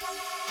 Come on!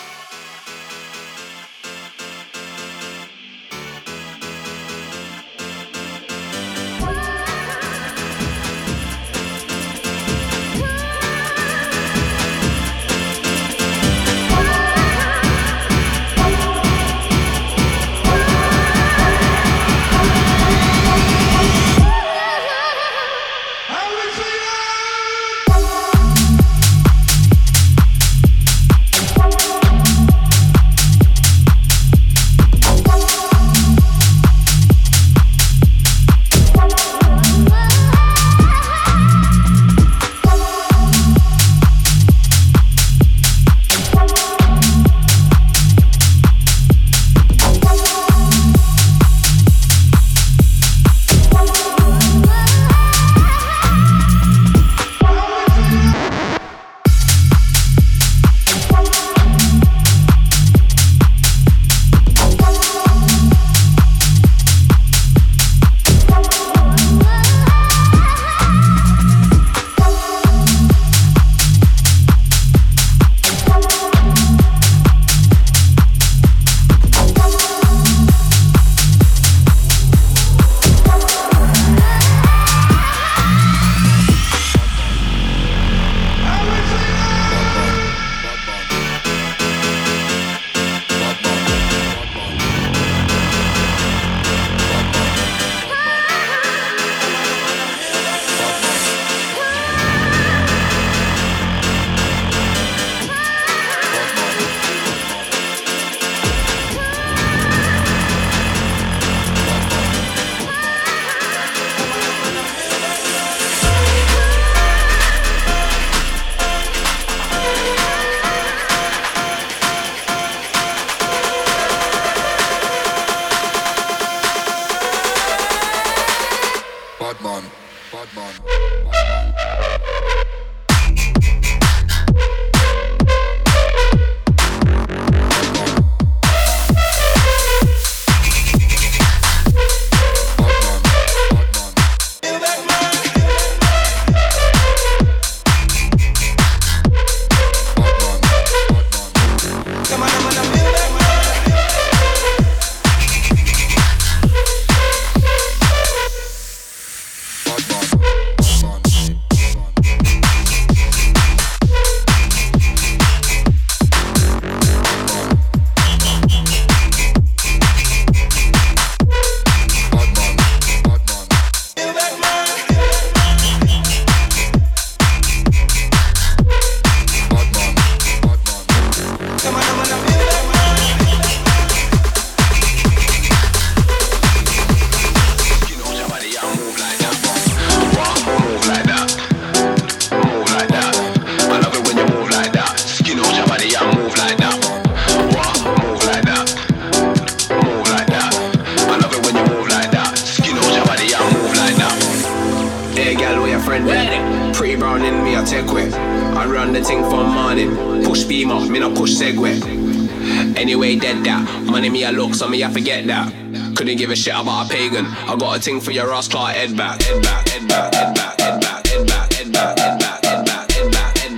Shit about a pagan. I got a thing for your ass, Clark, head back, head back, head back, head back, head back, head back, head back, head back, head back, head back, head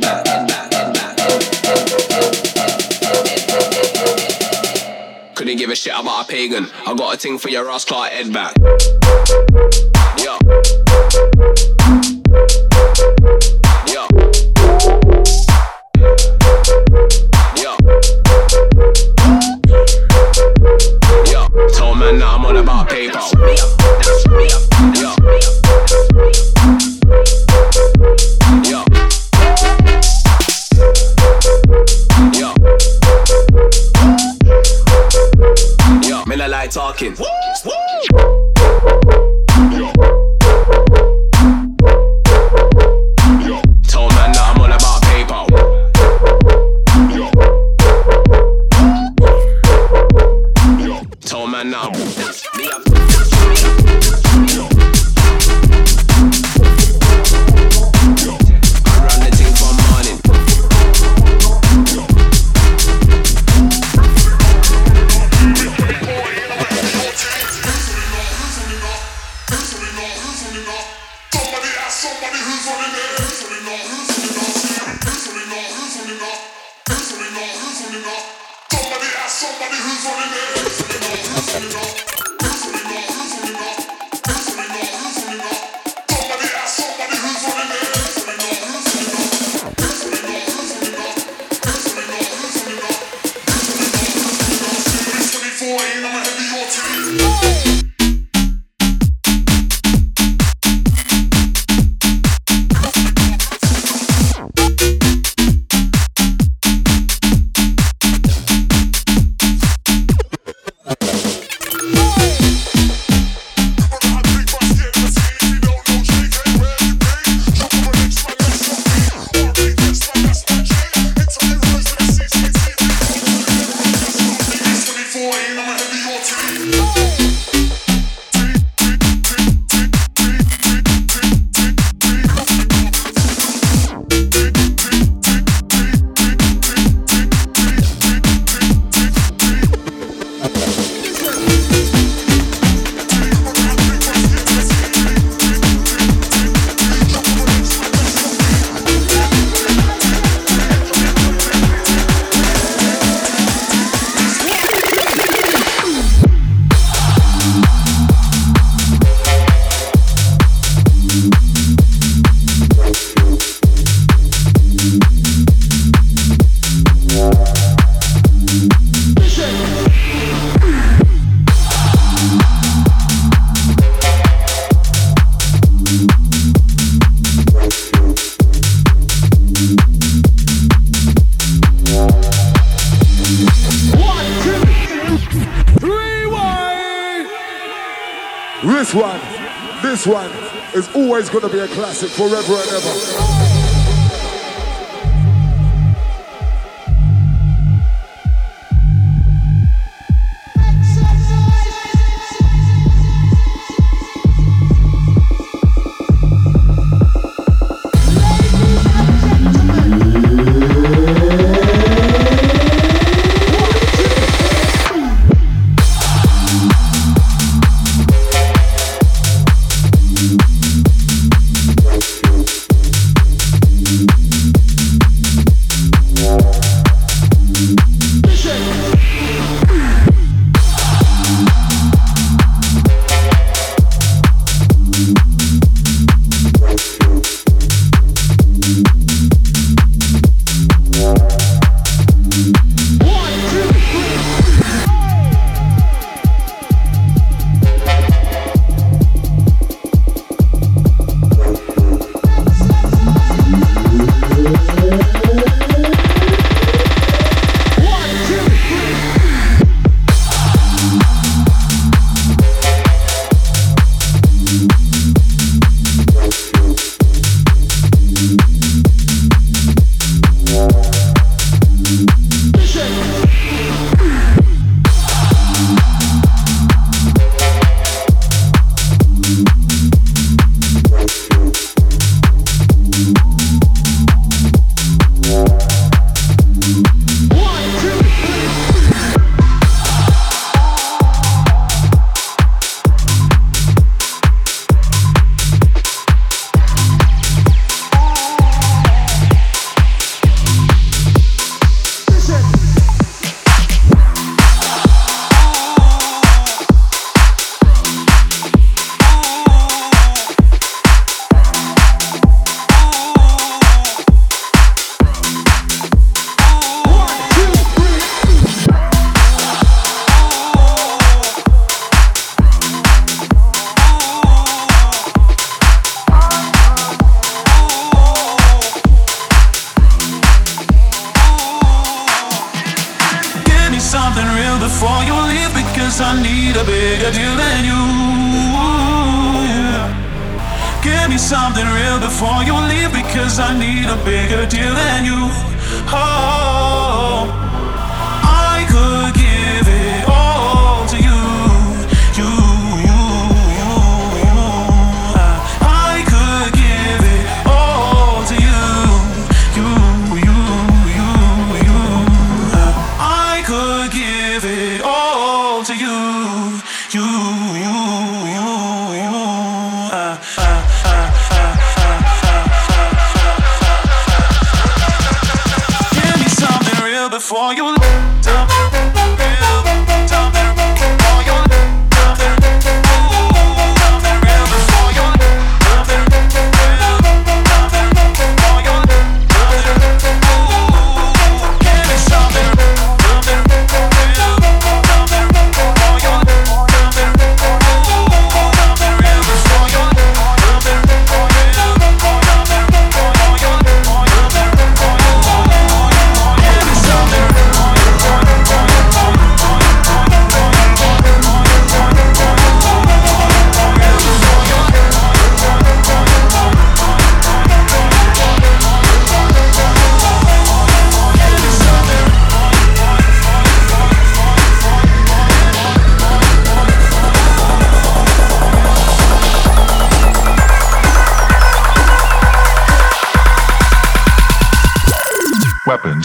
back, head back, Couldn't give a shit about a pagan. I got a thing for your ass, Clark, head back. Yo. Classic forever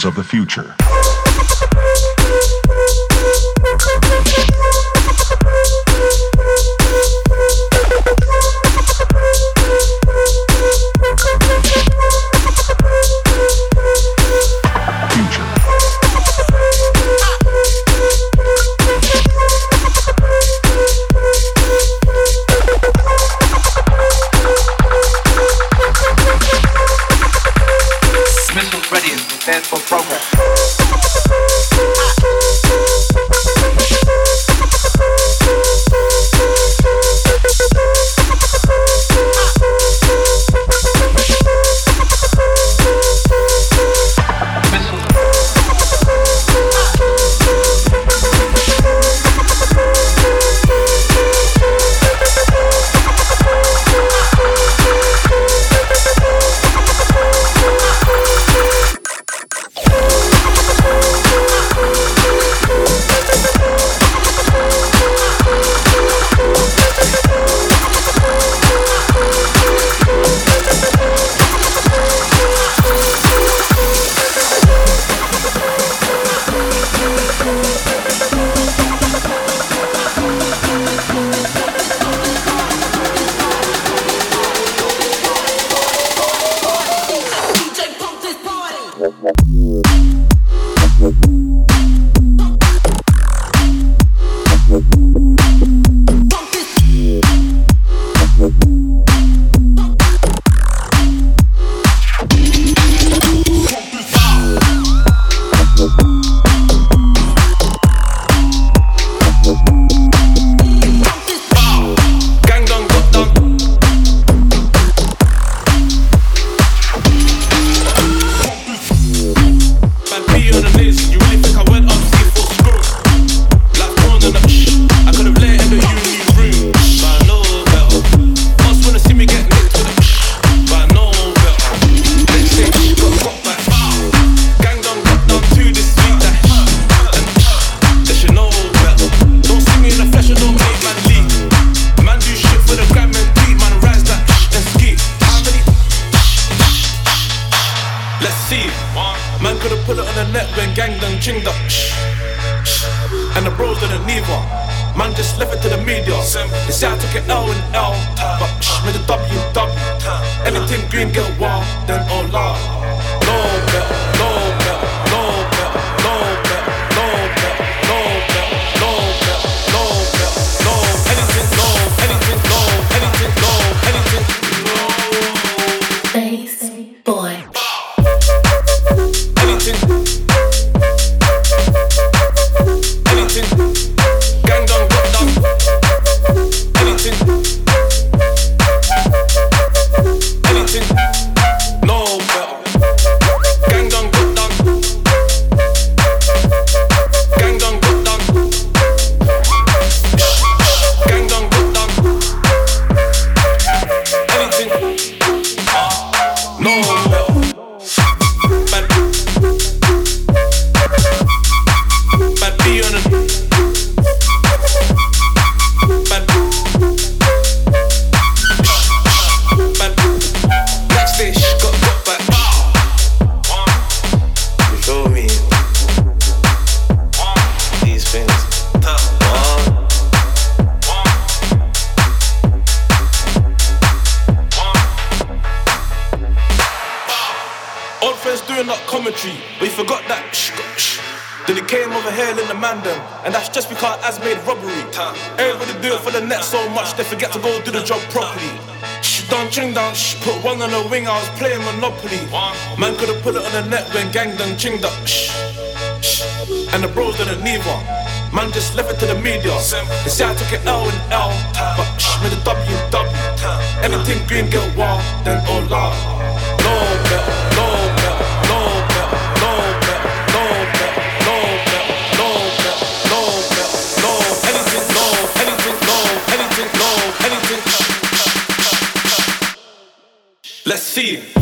of the future. get to go do the job properly. Shh, don't ching down, shh, put one on the wing, I was playing Monopoly. Man could've put it on the net when gang done chinged up, shh, shh. And the bros didn't need one. Man just left it to the media. They say I took an L and L, but shh, made a W, W. Everything green get wild, then all loud. No. cheating.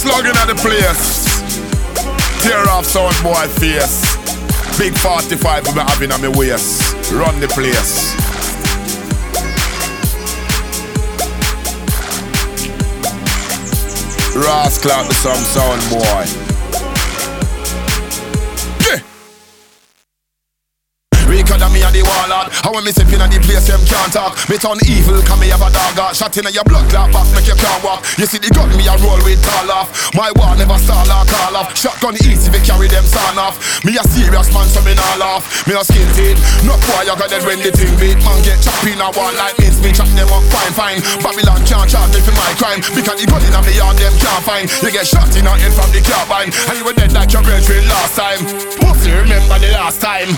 slugging at the place. Tear off sound boy face. Big 45 we be having on my waist. Run the place. Ross clap the some sound boy. Warlord How when me step in the place them can't talk? Me turn evil come me have a dog out. Shot in your blood clot back make you can't walk. You see the gun me a roll with tall off. My war never stall or call off. Shotgun easy you carry them son off. Me a serious man so me not laugh. Me no skin teeth No boy you got dead when the thing beat. Man get chopped in a wall like mince Me chop them up fine fine. Babylon can't charge me for my crime. Because the gun in a me yard them can't find. You get shot in a head from the carbine. And you were dead like your girlfriend last time. Pussy remember the last time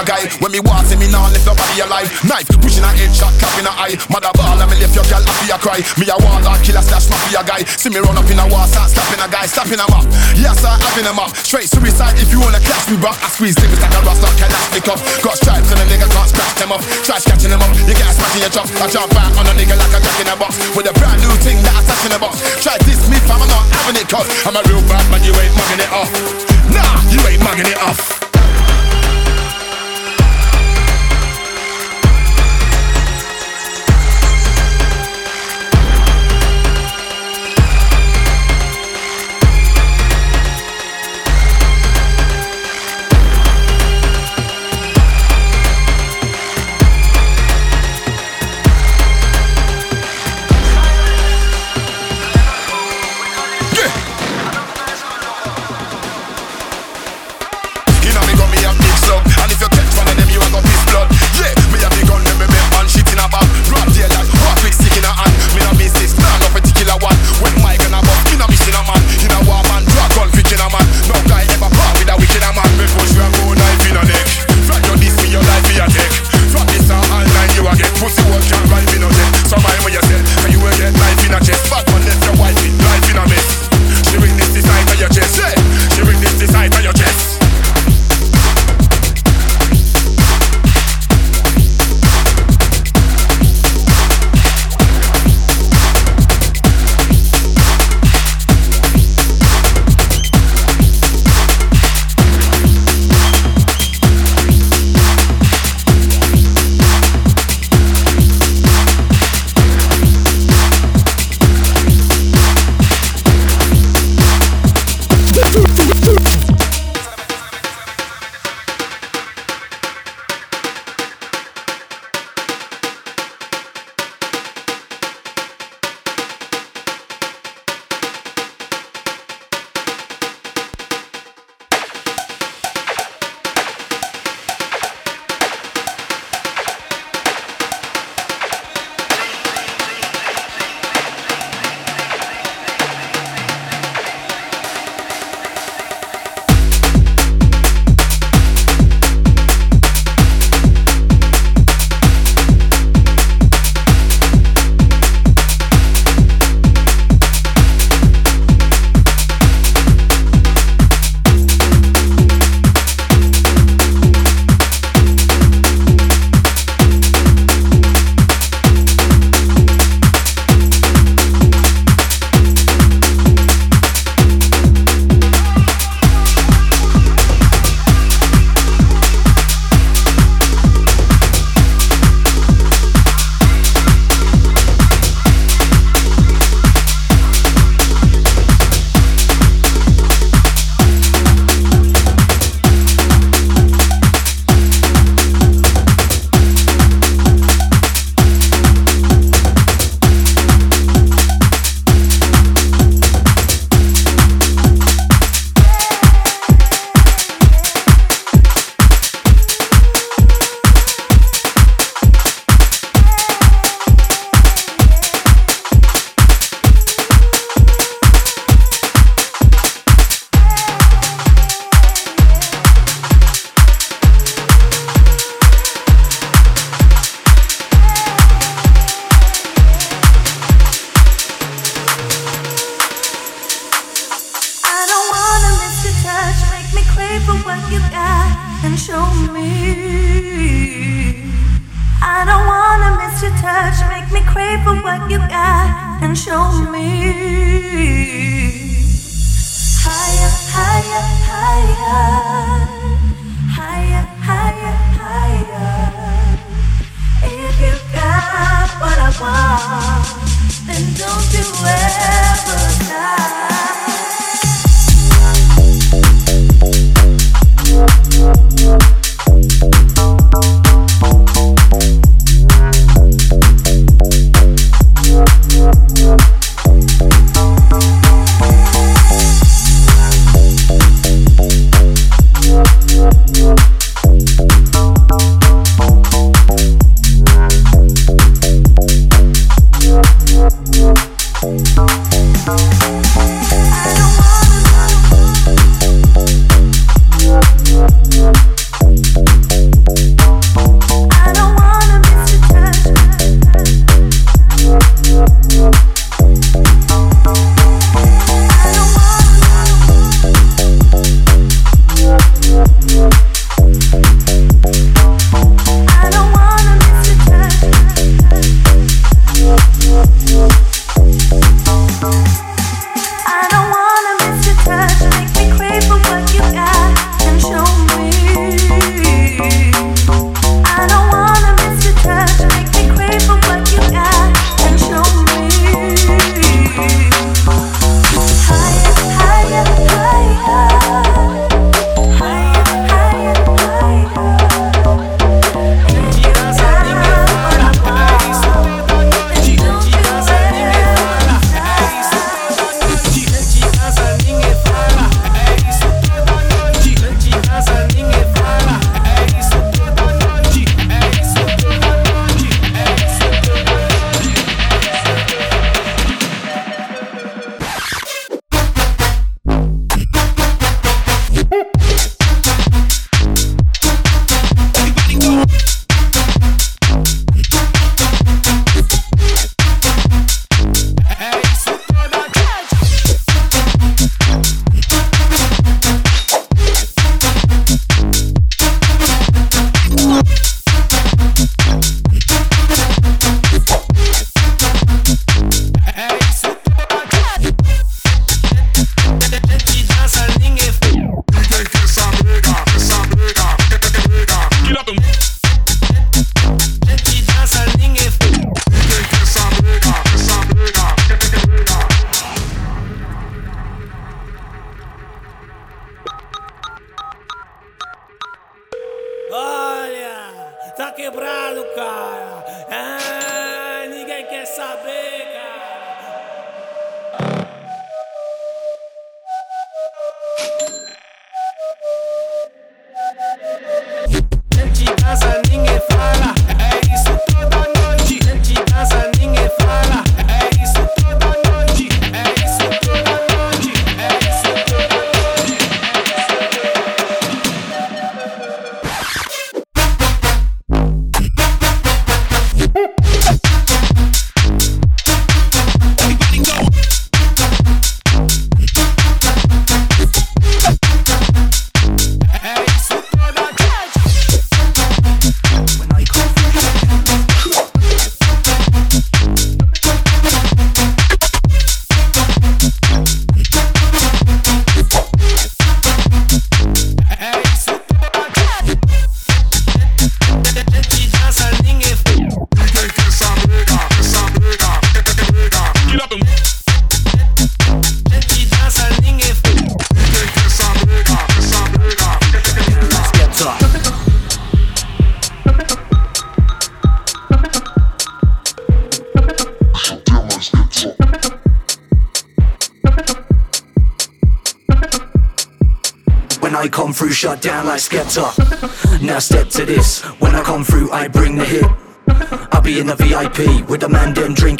warrior guy. When me walk, see me now lift your body alive. Knife pushing a headshot, cap in a eye. Mother ball, and me lift your girl happy a cry. Me a warlord, killer slash mafia guy. See me run up in a war, start slapping a guy, slapping him up. Yes, sir, having him up. Straight suicide if you wanna catch me, bro. I squeeze niggas like a rust, not can pick off. Got stripes and a nigga can't scratch them off. Try scratching them up, you get a smash in your chop. I jump back on a nigga like a jack in a box. With a brand new thing that I touch in a box. Try this me, fam, I'm not having it cause I'm a real bad man, you ain't mugging it off. Nah, you ain't mugging it off. what you got and show me. I don't wanna miss your touch, make me crave for what you got and show me. Higher, higher, higher, higher, higher, higher. If you got what I want, then don't you ever stop.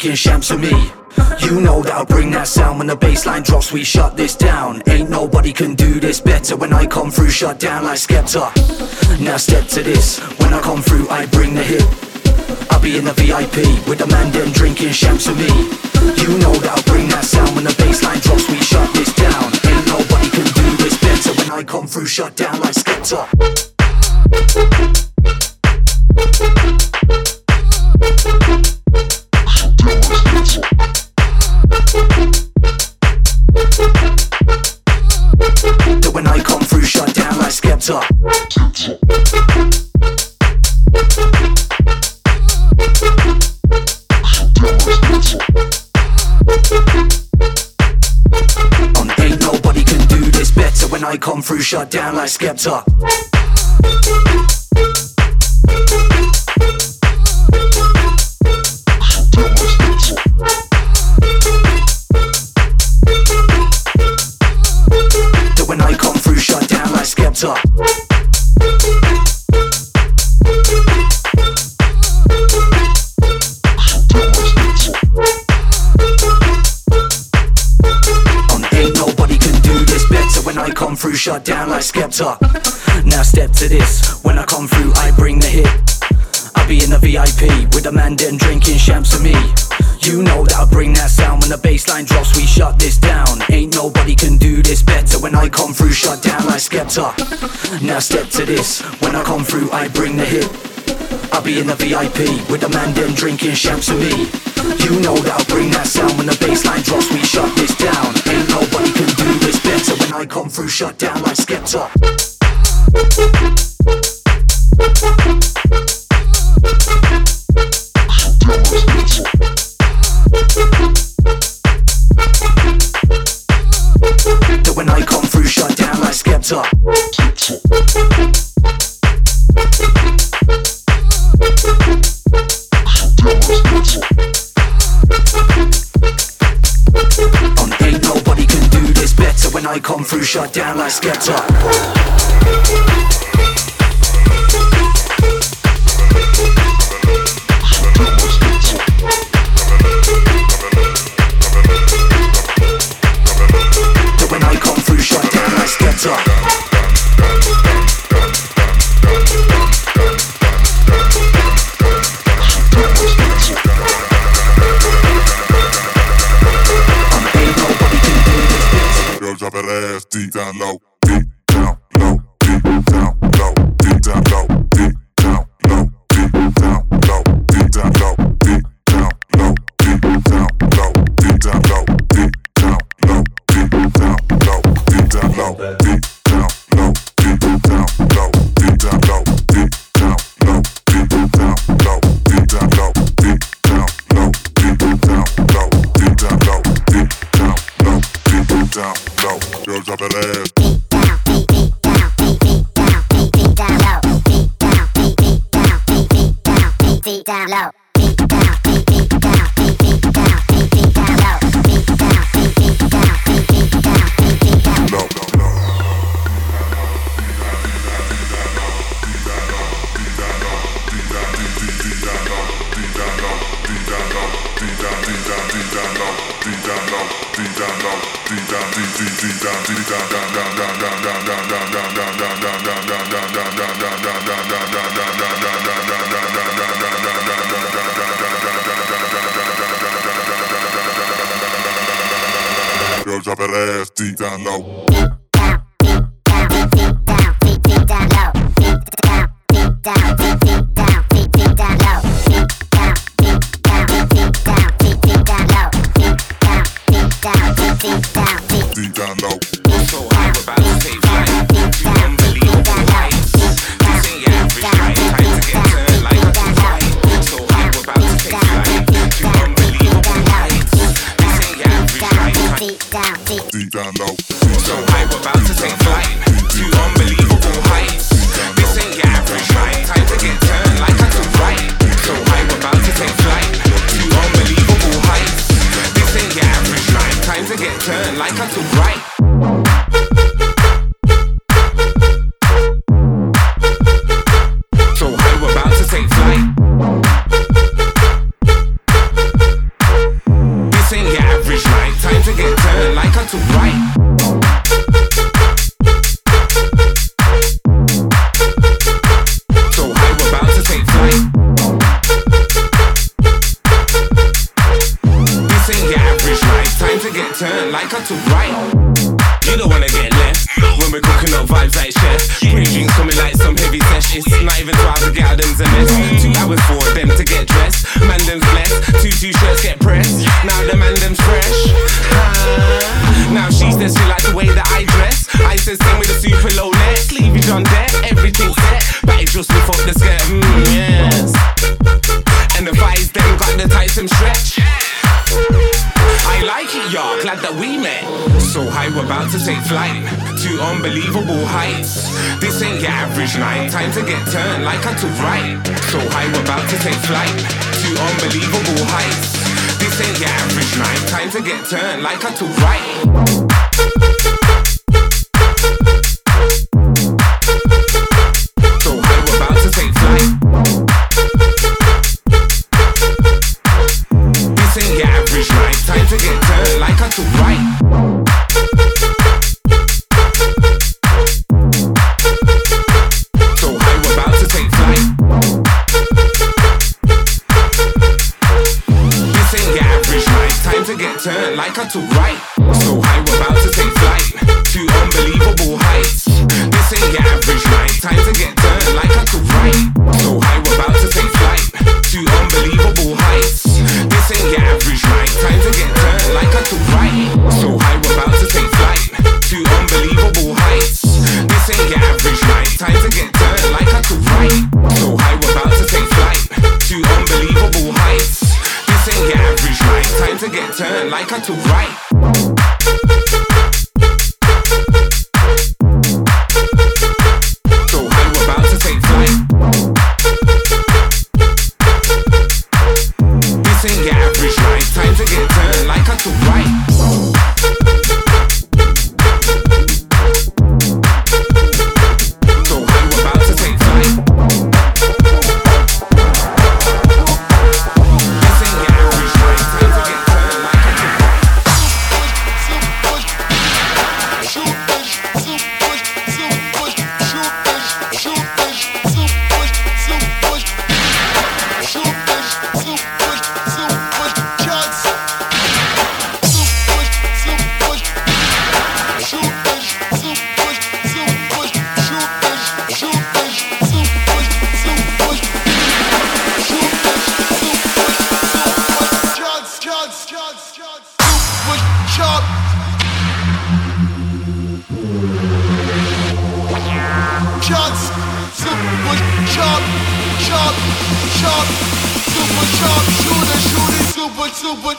Drinking champs for me. You know that I'll bring that sound when the bassline drops. We shut this down. Ain't nobody can do this better. When I come through, shut down like Skepta. Now step to this. When I come through, I bring the hit. I'll be in the VIP with the man them drinking champs for me. You know that I'll bring that sound when the bassline drops. We shut this down. Ain't nobody can do this better. When I come through, shut down like Skepta. That when I come through, shut down like Skepta. Ain't nobody can do this better when I come through, shut down like Skepta. shut down like Skepta. Now step to this, when I come through, I bring the hit. I be in the VIP with a man then drinking shams to me. You know that I bring that sound when the bassline drops, we shut this down. Ain't nobody can do this better when I come through, shut down like Skepta. Now step to this, when I come through, I bring the hit. I'll be in the VIP with the man them drinking champagne. You know that I'll bring that sound when the bassline drops. We shut this down. Ain't nobody can do this better when I come through. Shut down like Skepta. When I come through, shut down like Skepta. I come through, shut down like Skepta.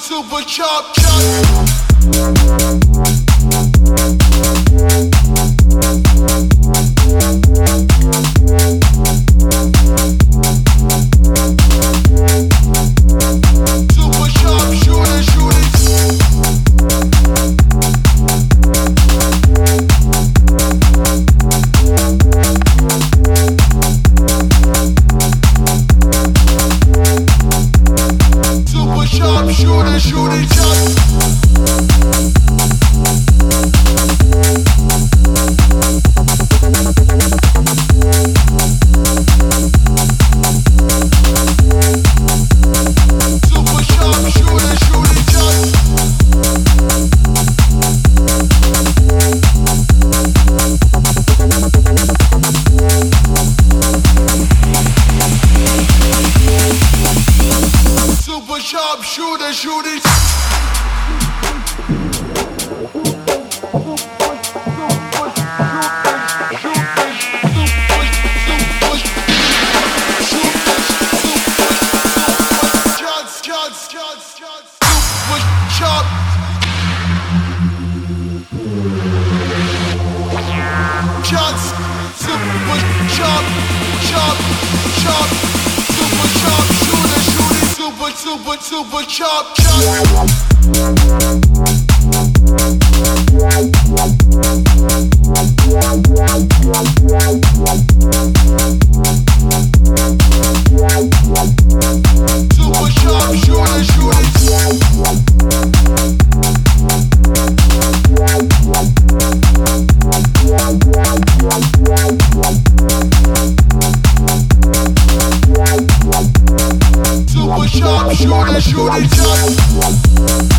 super chop chop. super, super chop Super sharp, shooter. gotta shoot it, John.